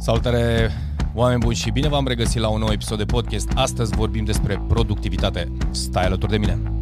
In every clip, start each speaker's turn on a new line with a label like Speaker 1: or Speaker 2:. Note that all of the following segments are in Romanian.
Speaker 1: Salutare, oameni buni și bine v-am regăsit la un nou episod de podcast. Astăzi vorbim despre productivitate. Stai alături de mine!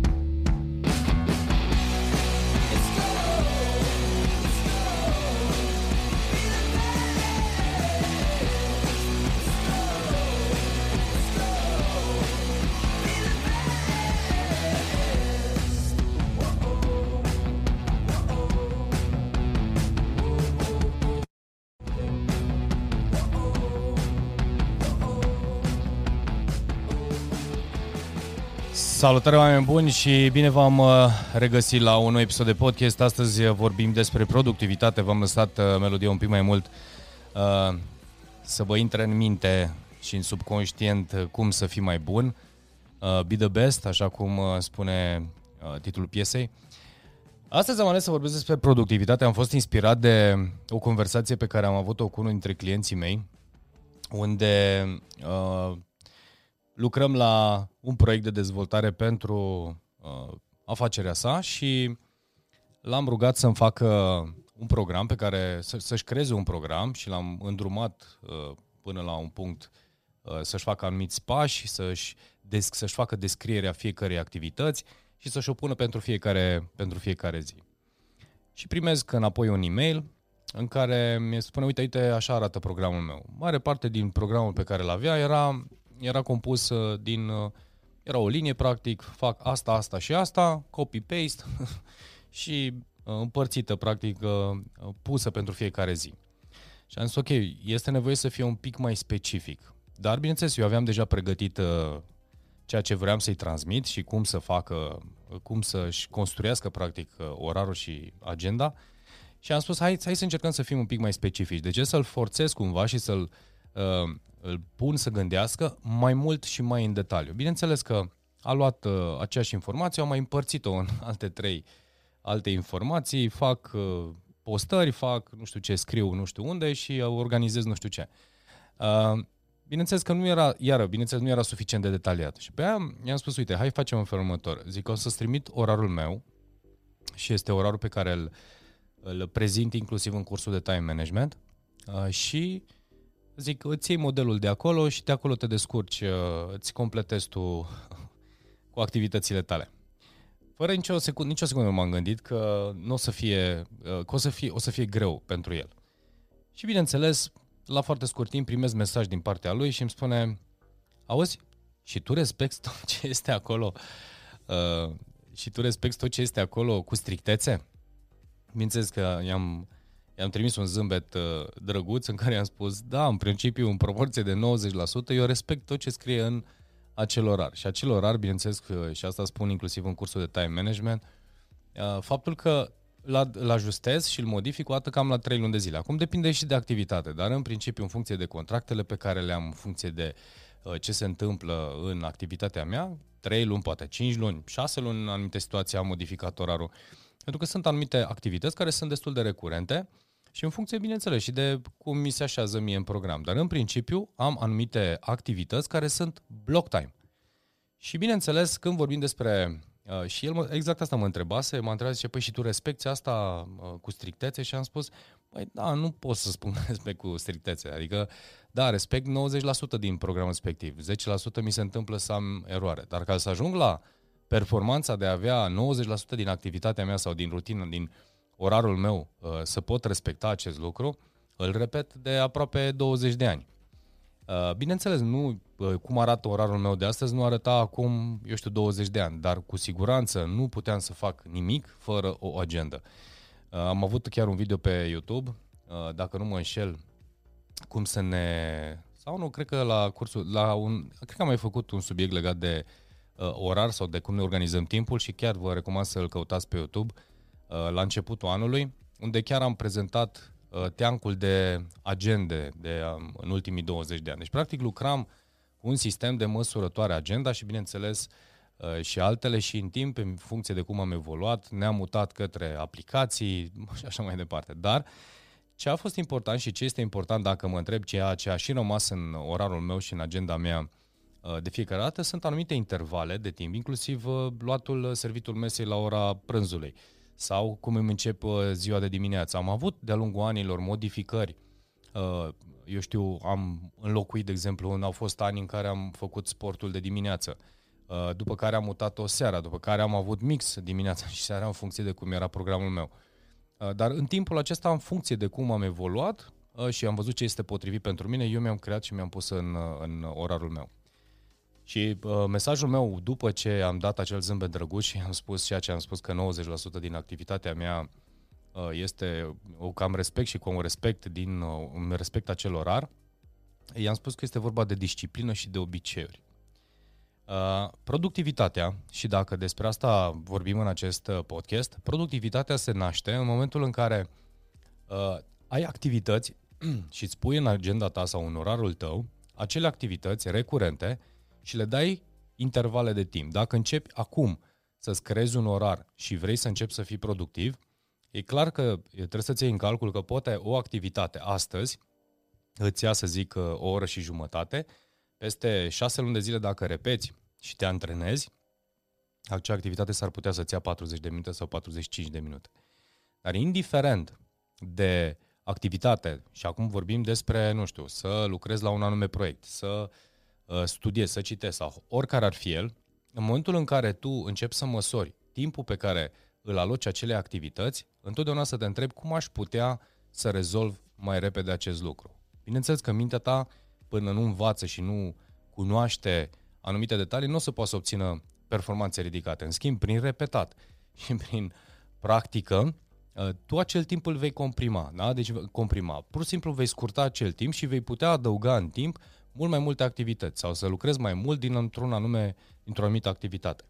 Speaker 1: Salutare oameni buni și bine v-am uh, regăsit la un nou episod de podcast. Astăzi uh, vorbim despre productivitate. V-am lăsat uh, melodia un pic mai mult să vă intre în minte și în subconștient cum să fii mai bun. Be the best, așa cum spune titlul piesei. Astăzi am ales să vorbesc despre productivitate. Am fost inspirat de o conversație pe care am avut-o cu unul dintre clienții mei, unde lucrăm la un proiect de dezvoltare pentru uh, afacerea sa și l-am rugat să-mi facă un program pe care să, să-și creeze un program și l-am îndrumat uh, până la un punct uh, să-și facă anumiți pași, să-și, des, să-și facă descrierea fiecărei activități și să-și o pună pentru fiecare, pentru fiecare zi. Și primesc înapoi un e-mail în care mi spune, uite, uite, așa arată programul meu. Mare parte din programul pe care l avea era era compus uh, din... Uh, era o linie, practic, fac asta, asta și asta, copy-paste și uh, împărțită, practic, pusă pentru fiecare zi. Și am zis, ok, este nevoie să fie un pic mai specific. Dar, bineînțeles, eu aveam deja pregătit ceea ce vreau să-i transmit și cum să facă, cum să-și construiască, practic, orarul și agenda. Și am spus, hai, hai să încercăm să fim un pic mai specifici. De ce să-l forțez cumva și să-l uh, îl pun să gândească mai mult și mai în detaliu. Bineînțeles că a luat uh, aceeași informație, au mai împărțit-o în alte trei alte informații, fac uh, postări, fac nu știu ce, scriu nu știu unde și uh, organizez nu știu ce. Uh, bineînțeles că nu era, iară, bineînțeles nu era suficient de detaliat. Și pe aia i-am spus, uite, hai facem în felul următor. Zic că o să-ți trimit orarul meu și este orarul pe care îl, îl prezint inclusiv în cursul de time management uh, și uh, zic, îți iei modelul de acolo și de acolo te descurci, uh, îți completezi tu cu activitățile tale. Fără nicio secundă, nicio secundă nu m-am gândit că nu o să fie, uh, că o să fie, o să fie greu pentru el. Și bineînțeles, la foarte scurt timp primez mesaj din partea lui și îmi spune, auzi, și tu respecti tot ce este acolo uh, și tu respecti tot ce este acolo cu strictețe? Bineînțeles că i-am i-am trimis un zâmbet uh, drăguț în care i-am spus, da, în principiu, în proporție de 90%, eu respect tot ce scrie în acel orar. Și acel orar, bineînțeles, și asta spun inclusiv în cursul de time management, uh, faptul că îl ajustez și îl modific o dată cam la 3 luni de zile. Acum depinde și de activitate, dar în principiu în funcție de contractele pe care le am, în funcție de uh, ce se întâmplă în activitatea mea, 3 luni, poate 5 luni, 6 luni în anumite situații am modificat orarul. Pentru că sunt anumite activități care sunt destul de recurente și în funcție, bineînțeles, și de cum mi se așează mie în program. Dar în principiu am anumite activități care sunt block time. Și bineînțeles, când vorbim despre... Uh, și el exact asta mă întrebase, m-a întrebat, zice, păi și tu respecti asta uh, cu strictețe? Și am spus, păi da, nu pot să spun respect cu strictețe. Adică, da, respect 90% din programul respectiv. 10% mi se întâmplă să am eroare. Dar ca să ajung la performanța de a avea 90% din activitatea mea sau din rutină, din uh, orarul meu uh, să pot respecta acest lucru, îl repet de aproape 20 de ani. Uh, bineînțeles, nu uh, cum arată orarul meu de astăzi, nu arăta acum, eu știu, 20 de ani, dar cu siguranță nu puteam să fac nimic fără o agendă. Am avut chiar un video pe YouTube, dacă nu mă înșel, cum să ne... Sau nu, cred că la cursul, la un... Cred că am mai făcut un subiect legat de orar sau de cum ne organizăm timpul și chiar vă recomand să-l căutați pe YouTube. Uh, Uh, la începutul anului, unde chiar am prezentat uh, teancul de agende de, um, în ultimii 20 de ani. Deci, practic, lucram cu un sistem de măsurătoare agenda și, bineînțeles, uh, și altele și în timp, în funcție de cum am evoluat, ne-am mutat către aplicații și așa mai departe. Dar ce a fost important și ce este important dacă mă întreb ceea ce a și rămas în orarul meu și în agenda mea de fiecare dată, sunt anumite intervale de timp, inclusiv luatul servitul mesei la ora prânzului sau cum îmi încep uh, ziua de dimineață. Am avut de-a lungul anilor modificări eu știu, am înlocuit, de exemplu, au fost ani în care am făcut sportul de dimineață, după care am mutat o seara, după care am avut mix dimineața și seara în funcție de cum era programul meu. Dar în timpul acesta, în funcție de cum am evoluat și am văzut ce este potrivit pentru mine, eu mi-am creat și mi-am pus în, în orarul meu. Și uh, mesajul meu, după ce am dat acel zâmbet drăguț și am spus ceea ce am spus că 90% din activitatea mea uh, este o cam respect și cu un respect din uh, un respect acel orar, i-am spus că este vorba de disciplină și de obiceiuri. Uh, productivitatea, și dacă despre asta vorbim în acest uh, podcast, productivitatea se naște în momentul în care uh, ai activități și îți pui în agenda ta sau în orarul tău acele activități recurente și le dai intervale de timp. Dacă începi acum să-ți creezi un orar și vrei să începi să fii productiv, e clar că trebuie să-ți iei în calcul că poate o activitate astăzi îți ia, să zic, o oră și jumătate, peste șase luni de zile dacă repeți și te antrenezi, acea activitate s-ar putea să-ți ia 40 de minute sau 45 de minute. Dar indiferent de activitate, și acum vorbim despre, nu știu, să lucrezi la un anume proiect, să Uh, studiezi, să citesc sau oricare ar fi el, în momentul în care tu începi să măsori timpul pe care îl aloci acele activități, întotdeauna să te întrebi cum aș putea să rezolv mai repede acest lucru. Bineînțeles că mintea ta, până nu învață și nu cunoaște anumite detalii, nu o să poată să obțină performanțe ridicate. În schimb, prin repetat și prin practică, uh, tu acel timp îl vei comprima, da? Deci comprima. Pur și simplu vei scurta acel timp și vei putea adăuga în timp mult mai multe activități sau să lucrezi mai mult din într-un anume, într-o anumită activitate.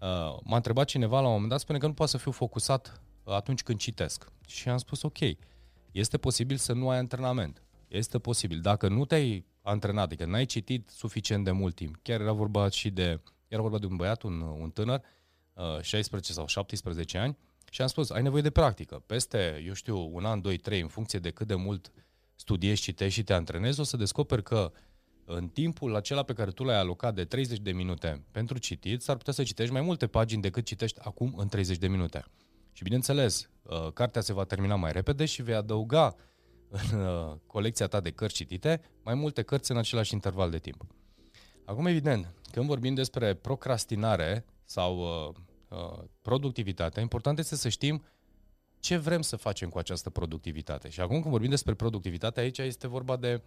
Speaker 1: Uh, m-a întrebat cineva la un moment dat, spune că nu poate să fiu focusat uh, atunci când citesc. Și am spus, ok, este posibil să nu ai antrenament. Este posibil. Dacă nu te-ai antrenat, adică n-ai citit suficient de mult timp, chiar era vorba și de, era vorba de un băiat, un, un tânăr, 16 uh, sau 17 ani, și am spus, ai nevoie de practică. Peste, eu știu, un an, doi, trei, în funcție de cât de mult uh, studiezi, citești și te antrenezi, o să descoperi că în timpul acela pe care tu l-ai alocat de 30 de minute pentru citit, s-ar putea să citești mai multe pagini decât citești acum în 30 de minute. Și bineînțeles, uh, cartea se va termina mai repede și vei adăuga în uh, colecția ta de cărți citite mai multe cărți în același interval de timp. Acum, evident, când vorbim despre procrastinare sau uh, uh, productivitate, important este să știm ce vrem să facem cu această productivitate. Și acum când vorbim despre productivitate, aici este vorba de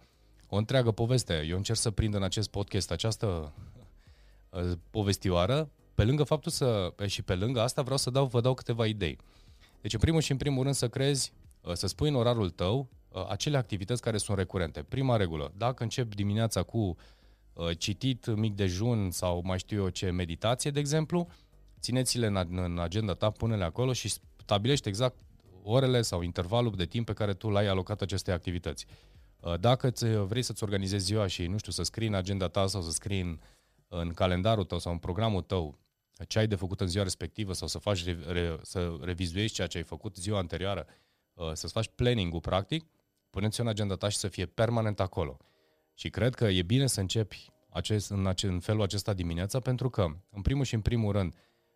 Speaker 1: o întreagă poveste. Eu încerc să prind în acest podcast această uh, povestioară, pe lângă faptul să, și pe lângă asta vreau să dau, vă dau câteva idei. Deci, în primul și în primul rând, să crezi, uh, să spui în orarul tău uh, acele activități care sunt recurente. Prima regulă, dacă încep dimineața cu citit, mic dejun sau mai știu eu ce, meditație, de exemplu, țineți-le în agenda ta, pune-le acolo și stabilește exact orele sau intervalul de timp pe care tu l-ai alocat acestei activități. Uh, dacă vrei să-ți organizezi ziua și, nu știu, să scrii în agenda ta sau să scrii în, în calendarul tău sau în programul tău ce ai de făcut în ziua respectivă sau să faci re, să revizuiești ceea ce ai făcut ziua anterioară, uh, să-ți faci planning-ul practic, puneți-o în agenda ta și să fie permanent acolo. Și cred că e bine să începi acest, în, acest, în felul acesta dimineața pentru că, în primul și în primul rând,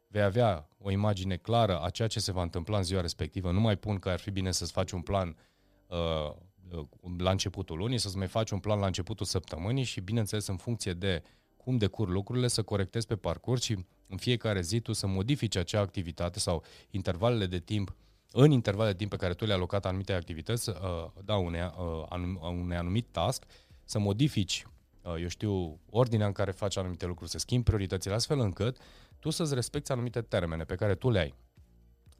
Speaker 1: vei avea o imagine clară a ceea ce se va întâmpla în ziua respectivă. Nu mai pun că ar fi bine să-ți faci un plan uh, la începutul lunii, să-ți mai faci un plan la începutul săptămânii și, bineînțeles, în funcție de cum decur lucrurile, să corectezi pe parcurs și în fiecare zi tu să modifici acea activitate sau intervalele de timp, în intervalele de timp pe care tu le-ai alocat anumite activități, uh, da, unei, uh, anum, unei anumit task, să modifici, uh, eu știu, ordinea în care faci anumite lucruri, să schimbi prioritățile astfel încât tu să-ți respecti anumite termene pe care tu le ai.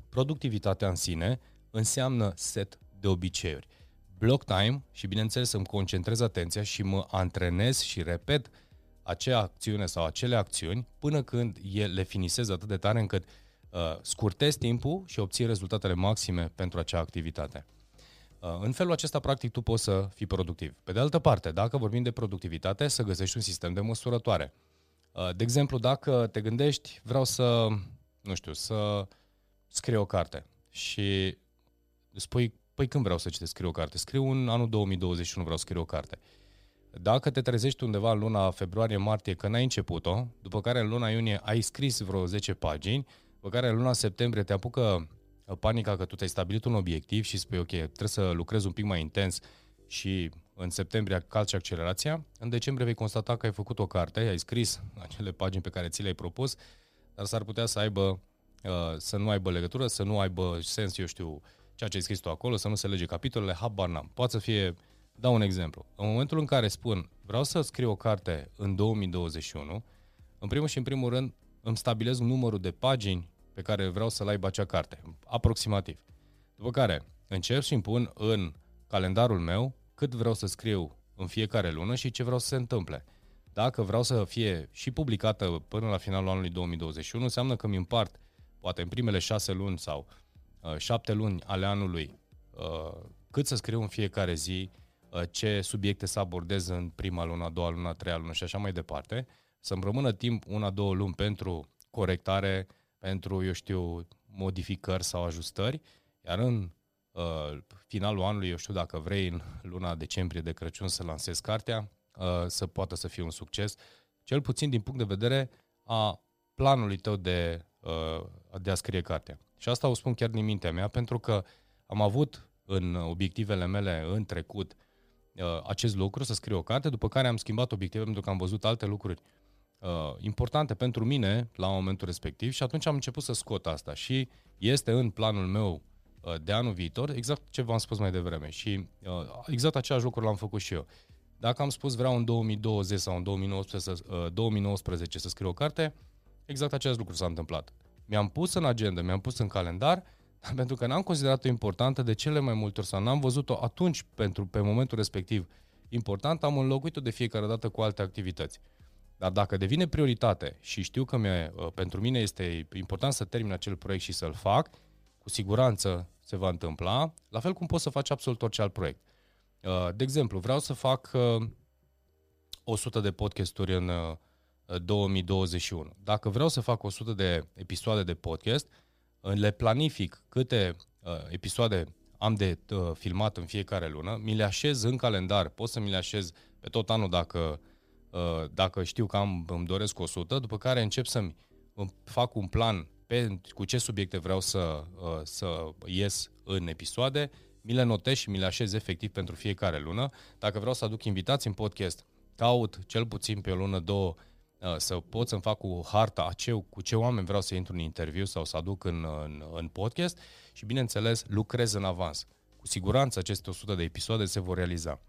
Speaker 1: Productivitatea în sine înseamnă set de obiceiuri. Block time și bineînțeles să-mi concentrez atenția și mă antrenez și repet acea acțiune sau acele acțiuni până când le finisez atât de tare încât uh, scurtez timpul și obțin rezultatele maxime pentru acea activitate. Uh, în felul acesta, practic, tu poți să fii productiv. Pe de altă parte, dacă vorbim de productivitate, să găsești un sistem de măsurătoare. Uh, de exemplu, dacă te gândești, vreau să, nu știu, să scriu o carte și spui, păi când vreau să citesc, scriu o carte? Scriu în anul 2021, vreau să scriu o carte. Dacă te trezești undeva în luna februarie-martie că n-ai început-o, după care în luna iunie ai scris vreo 10 pagini, după care în luna septembrie te apucă panica că tu ți-ai stabilit un obiectiv și spui, ok, trebuie să lucrezi un pic mai intens și în septembrie calci accelerația, în decembrie vei constata că ai făcut o carte, ai scris acele pagini pe care ți le-ai propus, dar s-ar putea să aibă, uh, să nu aibă legătură, să nu aibă sens, eu știu, ceea ce ai scris tu acolo, să nu se lege capitolele, habar n-am. Poate să fie, dau un exemplu. În momentul în care spun, vreau să scriu o carte în 2021, în primul și în primul rând îmi stabilez numărul de pagini pe care vreau să-l aibă acea carte, aproximativ. După care încerc și îmi pun în calendarul meu cât vreau să scriu în fiecare lună și ce vreau să se întâmple. Dacă vreau să fie și publicată până la finalul anului 2021, înseamnă că mi împart, poate în primele șase luni sau uh, șapte luni ale anului, uh, cât să scriu în fiecare zi, uh, ce subiecte să abordez în prima lună, a doua lună, a treia lună și așa mai departe, să-mi rămână timp una, două luni pentru corectare, pentru, eu știu, modificări sau ajustări, iar în uh, finalul anului, eu știu, dacă vrei în luna decembrie de Crăciun să lansezi cartea, uh, să poată să fie un succes, cel puțin din punct de vedere a planului tău de, uh, de a scrie cartea. Și asta o spun chiar din mintea mea, pentru că am avut în obiectivele mele în trecut uh, acest lucru, să scriu o carte, după care am schimbat obiectivele pentru că am văzut alte lucruri uh, importante pentru mine la momentul respectiv și atunci am început să scot asta și este în planul meu Uh, de anul viitor, exact ce v-am spus mai devreme. Și uh, exact același lucru l-am făcut și eu. Dacă am spus vreau în 2020 sau în 2019 să, 2019 uh, să scriu o carte, exact același lucru s-a întâmplat. Mi-am pus în agenda, mi-am pus în calendar, pentru că n-am considerat-o importantă de cele mai multe ori sau n-am văzut-o atunci pentru pe momentul respectiv important, am înlocuit-o de fiecare dată cu alte activități. Dar dacă devine prioritate și știu că mie, pentru mine este important să termin acel proiect și să-l fac, cu siguranță se va întâmpla, la fel cum poți să faci absolut orice alt proiect. Uh, de exemplu, vreau să fac 100 uh, de podcasturi în 2021. Uh, Dacă vreau să fac 100 de episoade de podcast, le planific câte episoade am de filmat în fiecare lună, mi le așez în calendar, pot să mi le așez pe tot anul dacă, dacă știu că am, îmi doresc 100, după care încep să-mi fac un plan pe cu ce subiecte vreau să, uh, să ies în episoade, mi le notez și mi le așez efectiv pentru fiecare lună. Dacă vreau să aduc invitați în podcast, caut cel puțin pe o lună, două, uh, să pot să-mi fac cu harta a ce, cu ce oameni vreau să intru în interviu sau să aduc în, în, în podcast și, bineînțeles, lucrez în avans. Cu siguranță aceste 100 de episoade se vor realiza.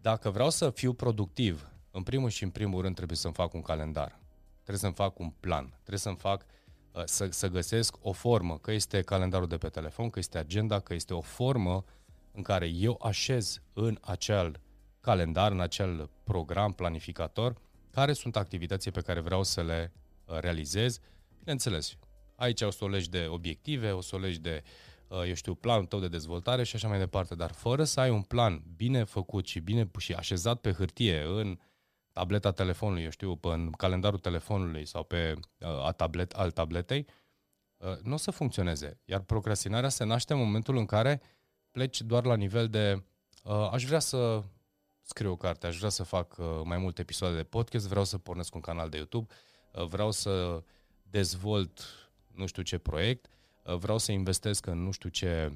Speaker 1: Dacă vreau să fiu productiv, în primul și în primul rând trebuie să-mi fac un calendar trebuie să-mi fac un plan, trebuie să-mi fac uh, să, să găsesc o formă, că este calendarul de pe telefon, că este agenda, că este o formă în care eu așez în acel calendar, în acel program planificator, care sunt activitățile pe care vreau să le uh, realizez. Bineînțeles, aici o să o legi de obiective, o să o legi de, uh, eu știu, planul tău de dezvoltare și așa mai departe, dar fără să ai un plan bine făcut și bine și așezat pe hârtie în uh, tableta telefonului, eu știu, pe în calendarul telefonului sau pe uh, a tablet, al tabletei, uh, nu o să funcționeze. Iar procrastinarea se naște în momentul în care pleci doar la nivel de uh, aș vrea să scriu o carte, aș vrea să fac uh, mai multe episoade de podcast, vreau să pornesc un canal de YouTube, uh, vreau să dezvolt nu știu ce proiect, uh, vreau să investesc în nu știu ce,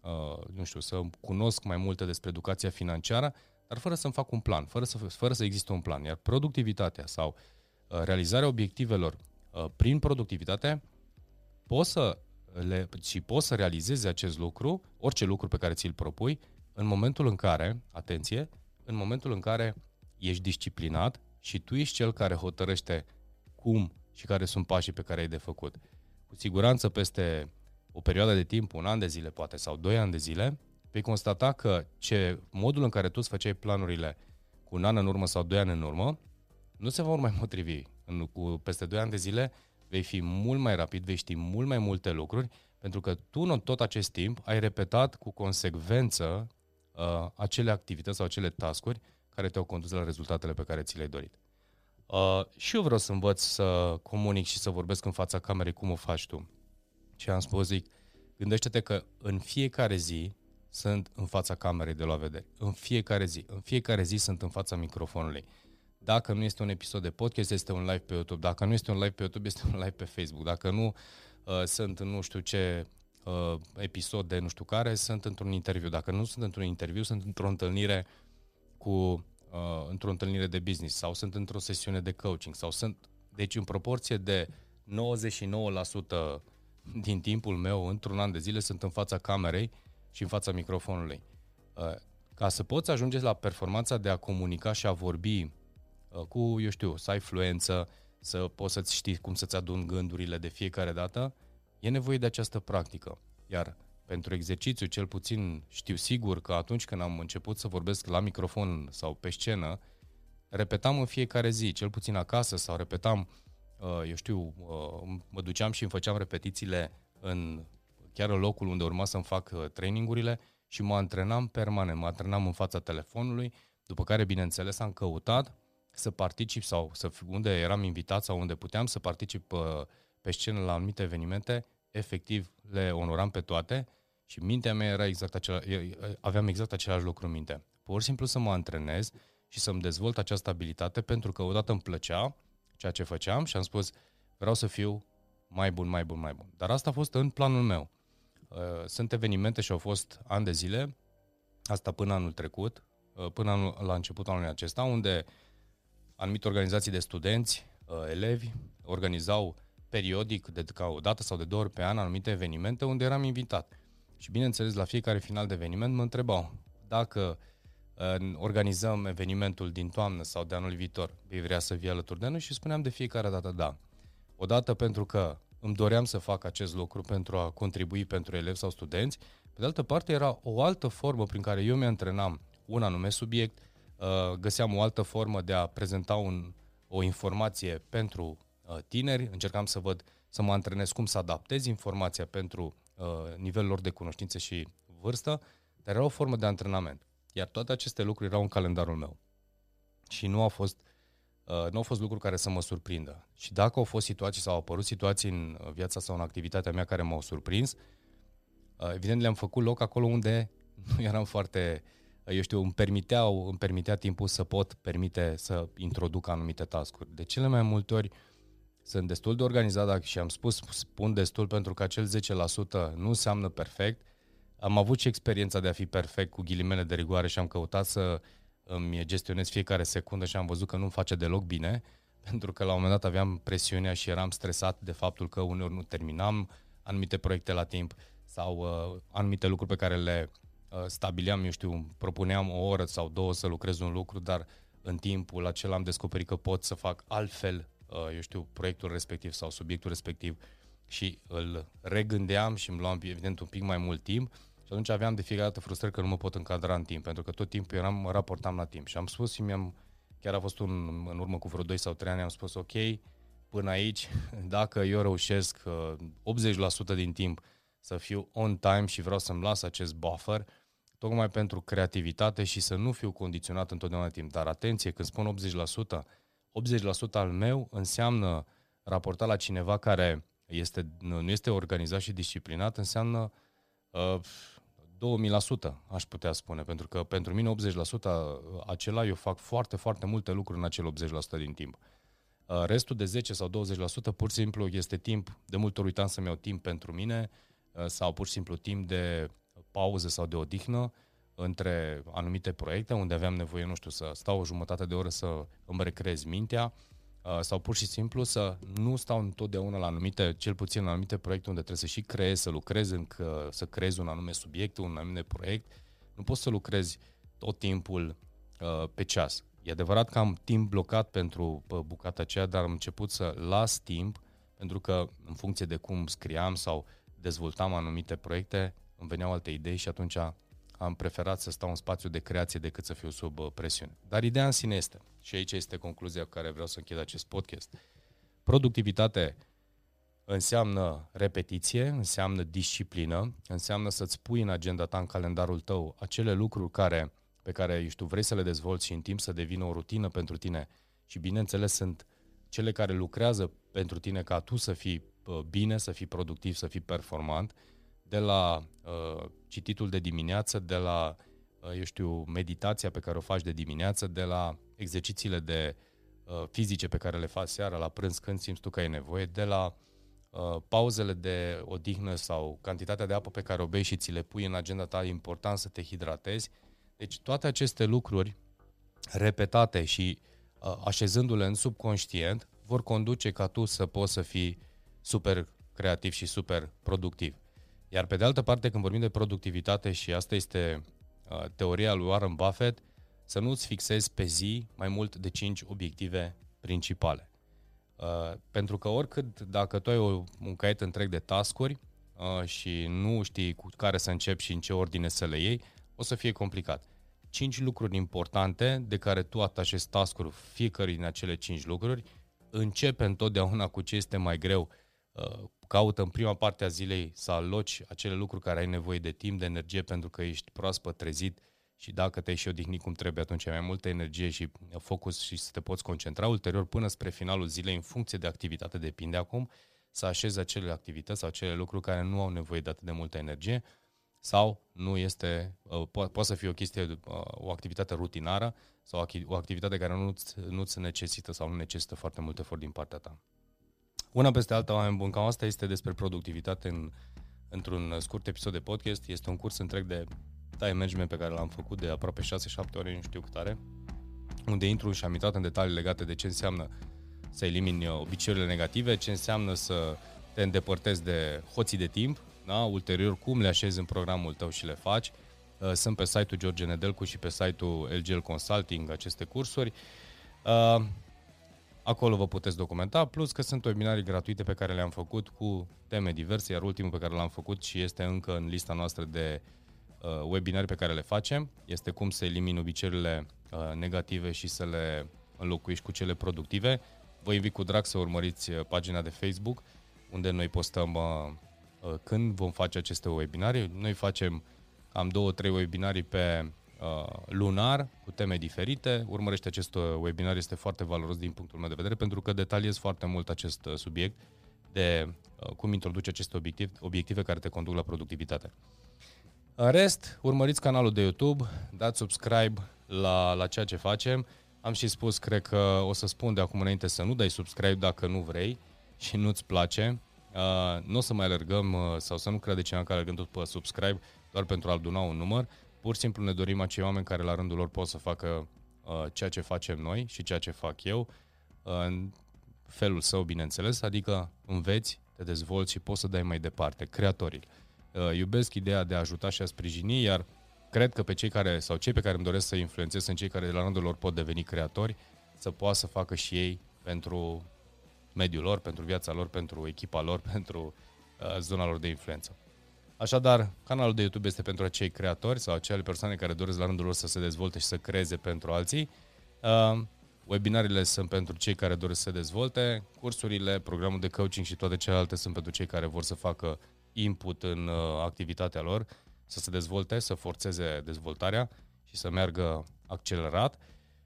Speaker 1: uh, nu știu, să cunosc mai multe despre educația financiară, dar fără să-mi fac un plan, fără să, fără să existe un plan. Iar productivitatea sau uh, realizarea obiectivelor uh, prin productivitate, poți să le, și poți să realizezi acest lucru, orice lucru pe care ți-l propui, în momentul în care, atenție, în momentul în care ești disciplinat și tu ești cel care hotărăște cum și care sunt pașii pe care ai de făcut. Cu siguranță peste o perioadă de timp, un an de zile poate, sau doi ani de zile, vei constata că ce, modul în care tu îți făceai planurile cu un an în urmă sau doi ani în urmă, nu se vor mai potrivi. În, cu peste doi ani de zile vei fi mult mai rapid, vei ști mult mai multe lucruri, pentru că tu în tot acest timp ai repetat cu consecvență uh, acele activități sau acele tascuri care te-au condus la rezultatele pe care ți le-ai dorit. Uh, și eu vreau să învăț să comunic și să vorbesc în fața camerei cum o faci tu. Și am spus, zic, gândește-te că în fiecare zi sunt în fața camerei de la vedere. În fiecare zi. În fiecare zi sunt în fața microfonului. Dacă nu este un episod de podcast, este un live pe YouTube. Dacă nu este un live pe YouTube, este un live pe Facebook. Dacă nu uh, sunt în nu știu ce uh, episod de nu știu care, sunt într-un interviu. Dacă nu sunt într-un interviu, sunt într-o întâlnire cu uh, într-o întâlnire de business sau sunt într-o sesiune de coaching sau sunt deci în proporție de 99% din timpul meu într-un an de zile sunt în fața camerei și în fața microfonului. Uh, ca să poți ajunge la performanța de a comunica și a vorbi uh, cu, eu știu, să ai fluență, să poți să-ți știi cum să-ți adun gândurile de fiecare dată, e nevoie de această practică. Iar pentru exercițiu, cel puțin știu sigur că atunci când am început să vorbesc la microfon sau pe scenă, repetam în fiecare zi, cel puțin acasă, sau repetam, uh, eu știu, uh, mă duceam și îmi făceam repetițiile în chiar în locul unde urma să-mi fac uh, trainingurile și mă antrenam permanent, mă antrenam în fața telefonului, după care, bineînțeles, am căutat să particip sau să, unde eram invitat sau unde puteam să particip pe scenă la anumite evenimente, efectiv le onoram pe toate și mintea mea era exact acela, aveam exact același lucru în minte. Pur și simplu să mă antrenez și să-mi dezvolt această abilitate pentru că odată îmi plăcea ceea ce făceam și am spus vreau să fiu mai bun, mai bun, mai bun. Dar asta a fost în planul meu. Uh, sunt evenimente și au fost ani de zile, asta până anul trecut, uh, până anul, la începutul anului acesta, unde anumite organizații de studenți, uh, elevi, organizau periodic, de ca o dată sau de două ori pe an, anumite evenimente unde eram invitat. Și bineînțeles, la fiecare final de eveniment mă întrebau dacă organizăm evenimentul din toamnă sau de anul viitor, vei vrea să vii alături de noi și spuneam de fiecare dată da. Odată pentru că îmi doream să fac acest lucru pentru a contribui pentru elevi sau studenți, pe de altă parte era o altă formă prin care eu mi-antrenam un anume subiect, uh, găseam o altă formă de a prezenta un, o informație pentru uh, tineri, încercam să văd, să mă antrenez cum să adaptez informația pentru uh, nivelul lor de cunoștințe și vârstă, dar era o formă de antrenament. Iar toate aceste lucruri erau în calendarul meu. Și nu au fost, uh, nu au fost lucruri care să mă surprindă. Și dacă au fost situații sau au apărut situații în viața sau în activitatea mea care m-au surprins, uh, evident le-am făcut loc acolo unde nu eram foarte, uh, eu știu, îmi, permiteau, îmi permitea timpul să pot permite să introduc anumite tascuri. De cele mai multe ori sunt destul de organizat și am spus, spun destul pentru că acel 10% nu înseamnă perfect, am avut și experiența de a fi perfect cu ghilimele de rigoare și am căutat să îmi gestionez fiecare secundă și am văzut că nu-mi face deloc bine, pentru că la un moment dat aveam presiunea și eram stresat de faptul că uneori nu terminam anumite proiecte la timp sau uh, anumite lucruri pe care le uh, stabileam, eu știu, propuneam o oră sau două să lucrez un lucru, dar în timpul acela am descoperit că pot să fac altfel, uh, eu știu, proiectul respectiv sau subiectul respectiv și îl regândeam și îmi luam, evident, un pic mai mult timp și atunci aveam de fiecare dată frustrări că nu mă pot încadra în timp, pentru că tot timpul eram, mă raportam la timp. Și am spus și mi-am, chiar a fost un, în urmă cu vreo 2 sau 3 ani, am spus ok, până aici, dacă eu reușesc uh, 80% din timp să fiu on time și vreau să-mi las acest buffer, tocmai pentru creativitate și să nu fiu condiționat întotdeauna timp. Dar atenție, când spun 80%, 80% al meu înseamnă raportat la cineva care este, nu este organizat și disciplinat, înseamnă uh, 2000% aș putea spune, pentru că pentru mine 80% acela eu fac foarte, foarte multe lucruri în acel 80% din timp. Uh, restul de 10 sau 20% pur și simplu este timp, de multe ori uitam să-mi iau timp pentru mine uh, sau pur și simplu timp de pauză sau de odihnă între anumite proiecte unde aveam nevoie, nu știu, să stau o jumătate de oră să îmi recrez mintea, Uh, sau pur și simplu să nu stau întotdeauna la anumite, cel puțin la anumite proiecte unde trebuie să și creezi, să lucrezi, încă, să creezi un anume subiect, un anume proiect. Nu poți să lucrezi tot timpul uh, pe ceas. E adevărat că am timp blocat pentru uh, bucata aceea, dar am început să las timp pentru că în funcție de cum scriam sau dezvoltam anumite proiecte, îmi veneau alte idei și atunci am preferat să stau în spațiu de creație decât să fiu sub uh, presiune. Dar ideea în sine este, și aici este concluzia cu care vreau să închid acest podcast, productivitate înseamnă repetiție, înseamnă disciplină, înseamnă să-ți pui în agenda ta, în calendarul tău, acele lucruri care, pe care eu știu, vrei să le dezvolți și în timp să devină o rutină pentru tine și bineînțeles sunt cele care lucrează pentru tine ca tu să fii uh, bine, să fii productiv, să fii performant de la uh, cititul de dimineață, de la, uh, eu știu, meditația pe care o faci de dimineață, de la exercițiile de uh, fizice pe care le faci seara, la prânz când simți tu că ai nevoie, de la uh, pauzele de odihnă sau cantitatea de apă pe care o bei și ți le pui în agenda ta, e important să te hidratezi. Deci toate aceste lucruri repetate și uh, așezându-le în subconștient vor conduce ca tu să poți să fii super creativ și super productiv. Iar pe de altă parte, când vorbim de productivitate și asta este uh, teoria lui Warren Buffett, să nu-ți fixezi pe zi mai mult de 5 obiective principale. Uh, pentru că oricât, dacă tu ai o, un caiet întreg de tascuri uh, și nu știi cu care să începi și în ce ordine să le iei, o să fie complicat. 5 lucruri importante de care tu atașezi tascuri fiecare din acele 5 lucruri, începe întotdeauna cu ce este mai greu. Uh, caută în prima parte a zilei să aloci acele lucruri care ai nevoie de timp, de energie, pentru că ești proaspăt trezit și dacă te-ai și odihnit cum trebuie, atunci ai mai multă energie și focus și să te poți concentra. Ulterior, până spre finalul zilei, în funcție de activitate, depinde acum, să așezi acele activități sau acele lucruri care nu au nevoie de atât de multă energie sau nu este, uh, po- poate să fie o chestie, uh, o activitate rutinară sau o activitate care nu-ți, nu-ți necesită sau nu necesită foarte mult efort din partea ta. Una peste alta, oameni buni, cam asta este despre productivitate în, într-un scurt episod de podcast. Este un curs întreg de time management pe care l-am făcut de aproape 6-7 ore, nu știu cât are, unde intru și am intrat în detalii legate de ce înseamnă să elimini obiceiurile negative, ce înseamnă să te îndepărtezi de hoții de timp, da? ulterior cum le așezi în programul tău și le faci. Uh, sunt pe site-ul George Nedelcu și pe site-ul LGL Consulting aceste cursuri. Uh, acolo vă puteți documenta, plus că sunt webinarii gratuite pe care le-am făcut cu teme diverse, iar ultimul pe care l-am făcut și este încă în lista noastră de uh, webinari pe care le facem, este cum să elimini obiceiurile negative și să le înlocuiești cu cele productive. Vă invit cu drag să urmăriți pagina de Facebook, unde noi postăm când vom face aceste webinarii. Noi facem am două, trei webinarii pe uh, lunar cu teme diferite. Urmărește acest uh, webinar, este foarte valoros din punctul meu de vedere pentru că detaliez foarte mult acest uh, subiect de uh, cum introduce aceste obiective, obiective care te conduc la productivitate. În rest, urmăriți canalul de YouTube, dați subscribe la, la ceea ce facem. Am și spus, cred că o să spun de acum înainte să nu dai subscribe dacă nu vrei și nu-ți place. Uh, nu o să mai alergăm uh, sau să nu crede cineva că alergăm tot pe subscribe doar pentru a aduna un număr. Pur și simplu ne dorim acei oameni care la rândul lor pot să facă uh, ceea ce facem noi și ceea ce fac eu uh, în felul său, bineînțeles, adică înveți, te dezvolți și poți să dai mai departe, creatorii. Uh, iubesc ideea de a ajuta și a sprijini, iar cred că pe cei care, sau cei pe care îmi doresc să influențez sunt cei care la rândul lor pot deveni creatori, să poată să facă și ei pentru mediul lor, pentru viața lor, pentru echipa lor, pentru uh, zona lor de influență. Așadar, canalul de YouTube este pentru acei creatori sau acele persoane care doresc la rândul lor să se dezvolte și să creeze pentru alții. Uh, webinarele sunt pentru cei care doresc să se dezvolte, cursurile, programul de coaching și toate celelalte sunt pentru cei care vor să facă input în uh, activitatea lor, să se dezvolte, să forțeze dezvoltarea și să meargă accelerat.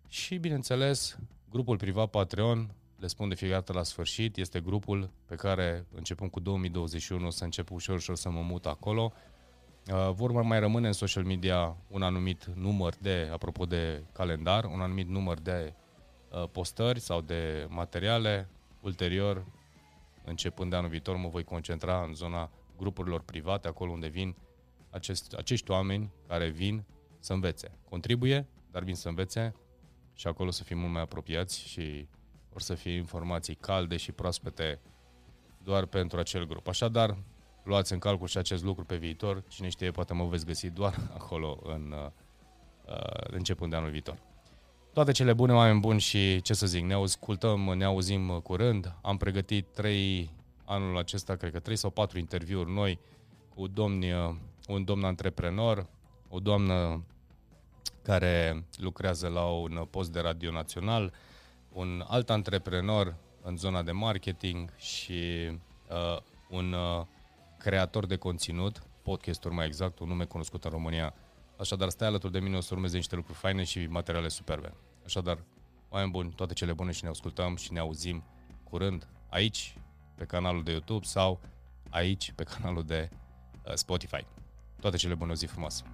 Speaker 1: Și, bineînțeles, grupul privat Patreon le spun de fiecare dată la sfârșit, este grupul pe care, începând cu 2021, o să încep ușor, ușor să mă mut acolo. Uh, vor mai rămâne în social media un anumit număr de, apropo de calendar, un anumit număr de uh, postări sau de materiale. Ulterior, începând de anul viitor, mă voi concentra în zona grupurilor private, acolo unde vin acest, acești oameni care vin să învețe. Contribuie, dar vin să învețe și acolo să fim mult mai apropiați și or să fie informații calde și proaspete doar pentru acel grup. Așadar, luați în calcul și acest lucru pe viitor. Cine știe, poate mă veți găsi doar acolo în uh, uh, începând de anul viitor. Toate cele bune, oameni buni și ce să zic, ne ascultăm, ne auzim curând. Am pregătit trei, anul acesta, cred că trei sau patru interviuri noi cu domni, uh, un domn antreprenor, o doamnă care lucrează la un post de radio național, un alt antreprenor în zona de marketing și uh, un uh, creator de conținut, podcasturi mai exact, un nume cunoscut în România. Așadar, stai alături de mine, o să urmeze niște lucruri faine și materiale superbe. Așadar, oameni buni, toate cele bune și ne ascultăm și ne auzim curând aici, pe canalul de YouTube sau aici, pe canalul de uh, Spotify. Toate cele bune, o zi frumoasă!